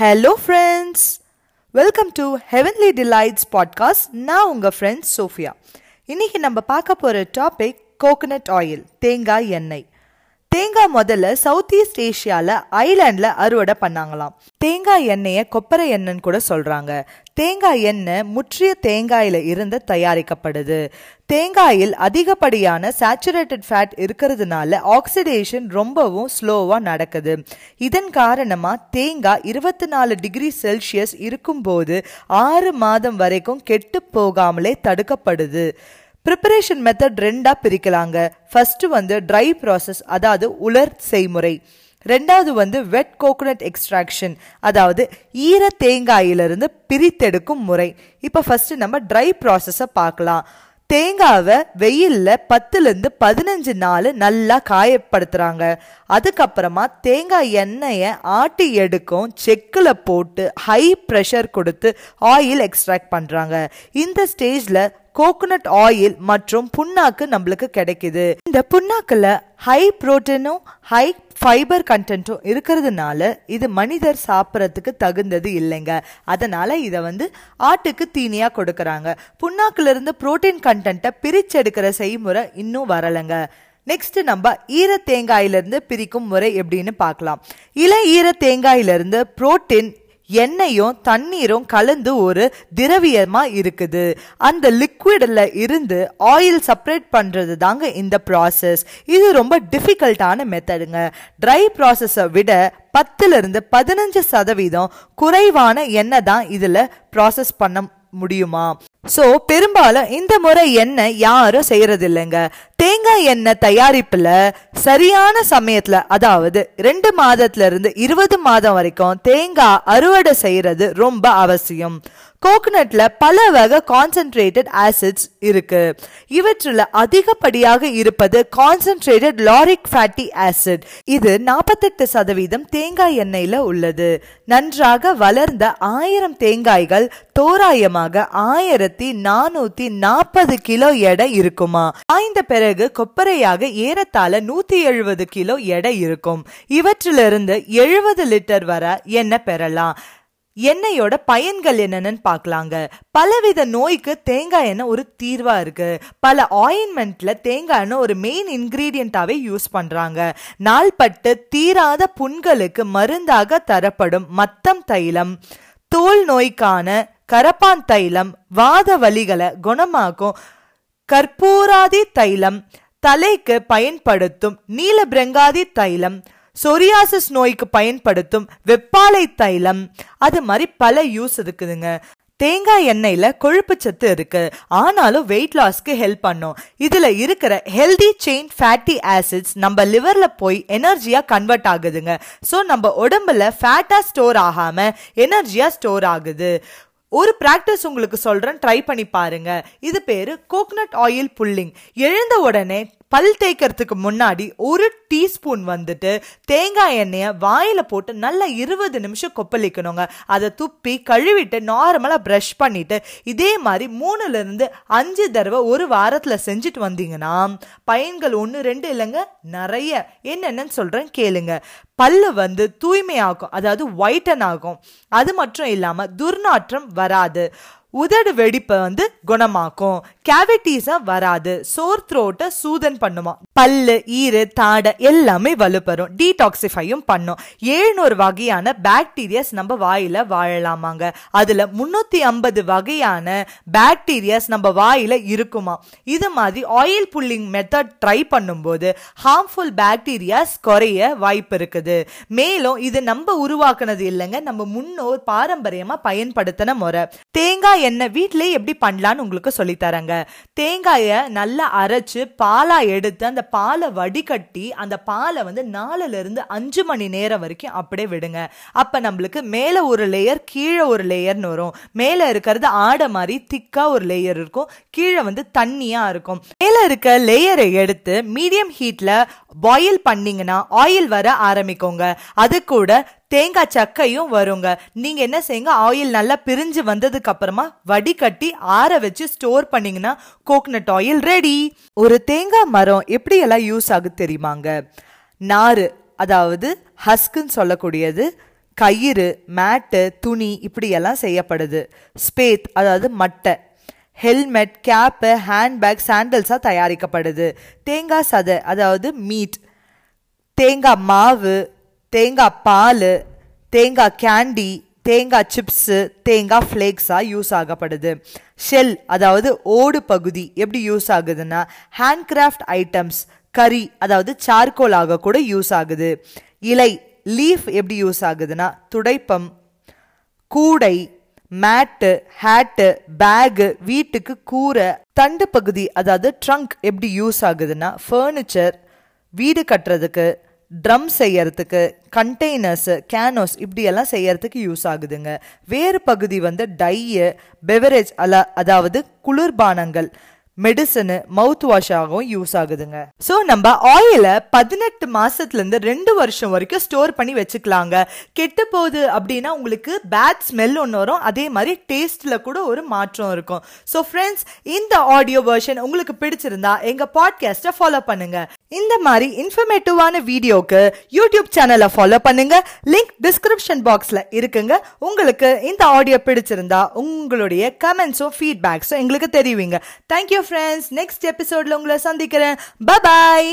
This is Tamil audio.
Hello friends welcome to heavenly delights podcast நான் உங்கள் ஃப்ரெண்ட்ஸ் சோஃபியா இன்னைக்கு நம்ம பார்க்க போகிற டாபிக் கோகனட் ஆயில் தேங்காய் எண்ணெய். தேங்காய் முதல்ல சவுத் ஈஸ்ட் ஏஷியாவில் ஐலாண்டில் அறுவடை பண்ணாங்களாம். தேங்காய் எண்ணெயை கொப்பரை எண்ணெய்னு கூட சொல்கிறாங்க தேங்காய் எண்ணெய் முற்றிய தேங்காயில் இருந்து தயாரிக்கப்படுது. தேங்காயில் அதிகப்படியான சேச்சுரேட்டட் ஃபேட் இருக்கிறதுனால ஆக்சிடேஷன் ரொம்பவும் ஸ்லோவாக நடக்குது. இதன் காரணமாக தேங்காய் இருபத்தி நாலு டிகிரி செல்சியஸ் இருக்கும்போது ஆறு மாதம் வரைக்கும் கெட்டு போகாமலே தடுக்கப்படுது. ப்ரிப்பரேஷன் மெத்தட் ரெண்டாக பிரிக்கலாங்க. ஃபர்ஸ்ட் வந்து ட்ரை ப்ராசஸ் அதாவது உலர் செய்முறை. ரெண்டாவது வந்து வெட் கோகோனட் எக்ஸ்ட்ராக்ஷன் அதாவது ஈர தேங்காயிலிருந்து பிரித்தெடுக்கும் முறை. இப்போ ஃபர்ஸ்ட் நம்ம ட்ரை ப்ராசஸை பார்க்கலாம். தேங்காவை வெயிலில் பத்துலேருந்து பதினஞ்சு நாள் நல்லா காயப்படுத்துகிறாங்க அதுக்கப்புறமா தேங்காய் எண்ணெயை ஆட்டி எடுக்கும் செக்கில் போட்டு ஹை ப்ரெஷர் கொடுத்து ஆயில் எக்ஸ்ட்ராக்ட் பண்ணுறாங்க இந்த ஸ்டேஜில் கோகோனட் ஆயில் மற்றும் புண்ணாக்கு நம்மளுக்கு கிடைக்குது. இந்த புண்ணாக்குல ஹை புரோட்டீனும் ஹை ஃபைபர் கண்டென்ட்டும் இருக்கிறதுனால இது மனிதர் சாப்பிட்றதுக்கு தகுந்தது இல்லைங்க. அதனால இதை வந்து ஆட்டுக்கு தீனியாக கொடுக்குறாங்க. புண்ணாக்குலிருந்து புரோட்டீன் கண்டென்ட்டை பிரிச்செடுக்கிற செய்முறை இன்னும் வரலைங்க. நெக்ஸ்ட் நம்ம ஈர தேங்காயிலிருந்து பிரிக்கும் முறை எப்படின்னு பார்க்கலாம். இளம் ஈர தேங்காயிலிருந்து புரோட்டீன் எண்ணெயும் தண்ணீரும் கலந்து ஒரு திரவியமா இருக்குது. அந்த லிக்விடில் இருந்து ஆயில் செப்பரேட் பண்ணுறது தாங்க இந்த ப்ராசஸ் இது ரொம்ப டிஃபிகல்ட்டான மெத்தடுங்க ட்ரை ப்ராசஸை விட பத்துலேருந்து பதினஞ்சு சதவீதம் குறைவான எண்ணெய் தான் இதில் ப்ராசஸ் பண்ண முடியுமா? ஸோ பெரும்பாலும் இந்த முறை எண்ணெய் யாரும் செய்யறதில்லைங்க. தேங்காய் எண்ணெய் தயாரிப்புல சரியான சமயத்துல அதாவது ரெண்டு மாதத்துல இருந்து இருபது மாதம் வரைக்கும் தேங்காய் அறுவடை செய்யறது ரொம்ப அவசியம். கோகனட்ல பல வகை கான்சென்ட்ரேட்டட் ஆசிட்ஸ் இருக்கு. இவற்றில் அதிகப்படியாக இருப்பது கான்சென்ட்ரேட்டட் லாரிக் ஃபேட்டி ஆசிட் இது நாற்பத்தெட்டு சதவீதம் தேங்காய் எண்ணெயில உள்ளது. நன்றாக வளர்ந்த ஆயிரம் தேங்காய்கள் தோராயமாக ஆயிரத்தி நானூத்தி நாற்பது கிலோ எடை இருக்குமா? ஆய்ந்த பிறகு கொப்பரையாக ஏறத்தாழ நூத்தி எழுபது கிலோ எடை இருக்கும். இவற்றிலிருந்து எழுபது லிட்டர் வரை எண்ணெய் பெறலாம். எண்ணெயோட பயன்கள் என்னென்னு பார்க்கலாங்க. பலவித நோய்க்கு தேங்காய் எண்ணெய் ஒரு தீர்வா இருக்கு. பல ஆயின்மெண்ட்ல தேங்காய் எண்ணெய் ஒரு மெயின் இன்கிரீடியண்டாவே யூஸ் பண்றாங்க. நாள்பட்டு தீராத புண்களுக்கு மருந்தாக தரப்படும் மத்தம் தைலம் தோல் நோய்க்கான கரப்பான் தைலம் வாத வலிகளை குணமாக்கும் கற்பூராதி தைலம் தலைக்கு பயன்படுத்தும் நீல பிரங்காதி தைலம் சொரியாசிஸ் நோய்க்கு பயன்படுத்தும் வெப்பாலை தைலம் அது மாதிரி பல யூஸ் இருக்குதுங்க. தேங்காய் எண்ணெயில கொழுப்பு சத்து இருக்கு. ஆனாலும் வெயிட் லாஸ்க்கு ஹெல்ப் பண்ணும். இதுல இருக்கிற ஹெல்தி செயின் ஃபேட்டி ஆசிட்ஸ் நம்ம லிவர்ல போய் எனர்ஜியா கன்வெர்ட் ஆகுதுங்க. ஸோ நம்ம உடம்புல ஃபேட்டா ஸ்டோர் ஆகாம எனர்ஜியா ஸ்டோர் ஆகுது. ஒரு பிராக்டிஸ் உங்களுக்கு சொல்றேன் ட்ரை பண்ணி பாருங்க. இது பேரு கோகனட் ஆயில் புல்லிங் எழுந்த உடனே பல் தேய்க்கிறதுக்கு முன்னாடி ஒரு டீஸ்பூன் வந்துட்டு தேங்காய் எண்ணெயை வாயில் போட்டு நல்லா இருபது நிமிஷம் கொப்பளிக்கணுங்க. அதை துப்பி கழுவிட்டு நார்மலாக ப்ரஷ் பண்ணிட்டு இதே மாதிரி மூணுலேருந்து அஞ்சு தடவை ஒரு வாரத்தில் செஞ்சுட்டு வந்தீங்கன்னா பயன்கள் ஒன்று ரெண்டு இல்லைங்க நிறைய. என்னென்னு சொல்கிறேன் கேளுங்க. பல்லு வந்து தூய்மையாகும் அதாவது ஒயிட்டன் ஆகும். அது மட்டும் இல்லாமல் துர்நாற்றம் வராது. உதடு வெடிப்பை வந்து குணமாக்கும். கேவிட்டிஸை வராது. சோர் த்ரோட்டை சூதன் பண்ணுமா? பல்லு ஈரு தாடை எல்லாமே வலுப்பெறும். டீடாக்சிஃபையும் பண்ணும். எழுநூறு வகையான பாக்டீரியாஸ் நம்ம வாயில வாழலாமாங்க. அதுல முன்னூத்தி ஐம்பது வகையான பாக்டீரியாஸ் நம்ம வாயில இருக்குமா. இது மாதிரி ஆயில் புல்லிங் மெத்தட் ட்ரை பண்ணும்போது ஹார்ம்ஃபுல் பாக்டீரியாஸ் குறைய வாய்ப்பு இருக்குது. மேலும் இது நம்ம உருவாக்குனது இல்லைங்க. நம்ம முன்னோர் பாரம்பரியமா பயன்படுத்தின முறை. தேங்காய் எண்ணெய் வீட்டிலேயே எப்படி பண்ணலான்னு உங்களுக்கு சொல்லித்தரங்க. தேங்காயை நல்லா அரைச்சு பாலா எடுத்து அந்த பாலை வடிகட்டி அந்த பாலை வந்து நாலுல இருந்து அஞ்சு மணி நேரம் வரைக்கும் அப்படியே விடுங்க. அப்ப நம்மளுக்கு மேல ஒரு லேயர் கீழே ஒரு லேயர்னு வரும். மேல இருக்கிறது ஆடை மாதிரி திக்கா ஒரு லேயர் இருக்கும். கீழே வந்து தண்ணியா இருக்கும். மேல இருக்க லேயரை எடுத்து மீடியம் ஹீட்ல பாயில் பண்ணீங்கன்னா ஆயில் வர ஆரம்பிக்கோங்க. அது கூட தேங்காய் சக்கையும் வருங்க. நீங்க என்ன செய்யுங்க? ஆயில் நல்லா பிரிஞ்சு வந்ததுக்கு அப்புறமா வடிகட்டி ஆற வச்சு ஸ்டோர் பண்ணீங்கன்னா கோகனட் ஆயில் ரெடி ஒரு தேங்காய் மரம் எப்படி எல்லாம் யூஸ் ஆகுது தெரியுமாங்க? நாறு அதாவது ஹஸ்க்குன்னு சொல்லக்கூடியது கயிறு மேட்டு துணி இப்படியெல்லாம் செய்யப்படுது. ஸ்பேத் அதாவது மட்டை. ஹெல்மெட் கேப்பு ஹேண்ட்பேக் சாண்டல்ஸாக தயாரிக்கப்படுது. தேங்காய் சதை அதாவது மீட் தேங்காய் மாவு தேங்காய் பால் தேங்காய் கேண்டி தேங்காய் சிப்ஸு தேங்காய் ஃப்ளேக்ஸாக யூஸ் ஆகப்படுது. ஷெல் அதாவது ஓடு பகுதி எப்படி யூஸ் ஆகுதுன்னா ஹேண்ட்கிராஃப்ட் ஐட்டம்ஸ் கறி அதாவது சார்கோலாக கூட யூஸ் ஆகுது. இலை லீஃப் எப்படி யூஸ் ஆகுதுன்னா துடைப்பம் கூடை மேட்டு ஹேட்டு பேகு வீட்டுக்கு கூரை தண்டு பகுதி அதாவது ட்ரங்க் எப்படி யூஸ் ஆகுதுன்னா ஃபர்னிச்சர் வீடு கட்டுறதுக்கு ட்ரம் செய்யறதுக்கு கண்டெய்னர்ஸு கேனோஸ் இப்படியெல்லாம் செய்யறதுக்கு யூஸ் ஆகுதுங்க. வேறு பகுதி வந்து டையு பெவரேஜ் அல அதாவது குளிர்பானங்கள் மெடிசனு மவுத் வாஷ் ஆகவும் யூஸ் ஆகுதுங்க. ஸோ நம்ம ஆயிலை பதினெட்டு மாசத்துல இருந்து ரெண்டு வருஷம் வரைக்கும் ஸ்டோர் பண்ணி வச்சுக்கலாங்க. கெட்டு போகுது அப்படின்னா உங்களுக்கு பேட் ஸ்மெல் ஒன்று வரும் அதே மாதிரி டேஸ்ட்ல கூட ஒரு மாற்றம் இருக்கும். ஸோ ஃப்ரெண்ட்ஸ் இந்த ஆடியோ வெர்ஷன் உங்களுக்கு பிடிச்சிருந்தா எங்க பாட்காஸ்ட்டை ஃபாலோ பண்ணுங்க. இந்த மாதிரி இன்ஃபர்மேட்டிவான வீடியோக்கு யூடியூப் சேனலை ஃபாலோ பண்ணுங்க. லிங்க் டிஸ்கிரிப்ஷன் பாக்ஸ்ல இருக்குங்க. உங்களுக்கு இந்த ஆடியோ பிடிச்சிருந்தா உங்களுடைய கமெண்ட்ஸும் ஃபீட்பேக்ஸும் எங்களுக்கு தெரிவிங்க. தேங்க்யூ ஃப்ரெண்ட்ஸ் நெக்ஸ்ட் எபிசோட்ல உங்களை சந்திக்கிறேன். பாய்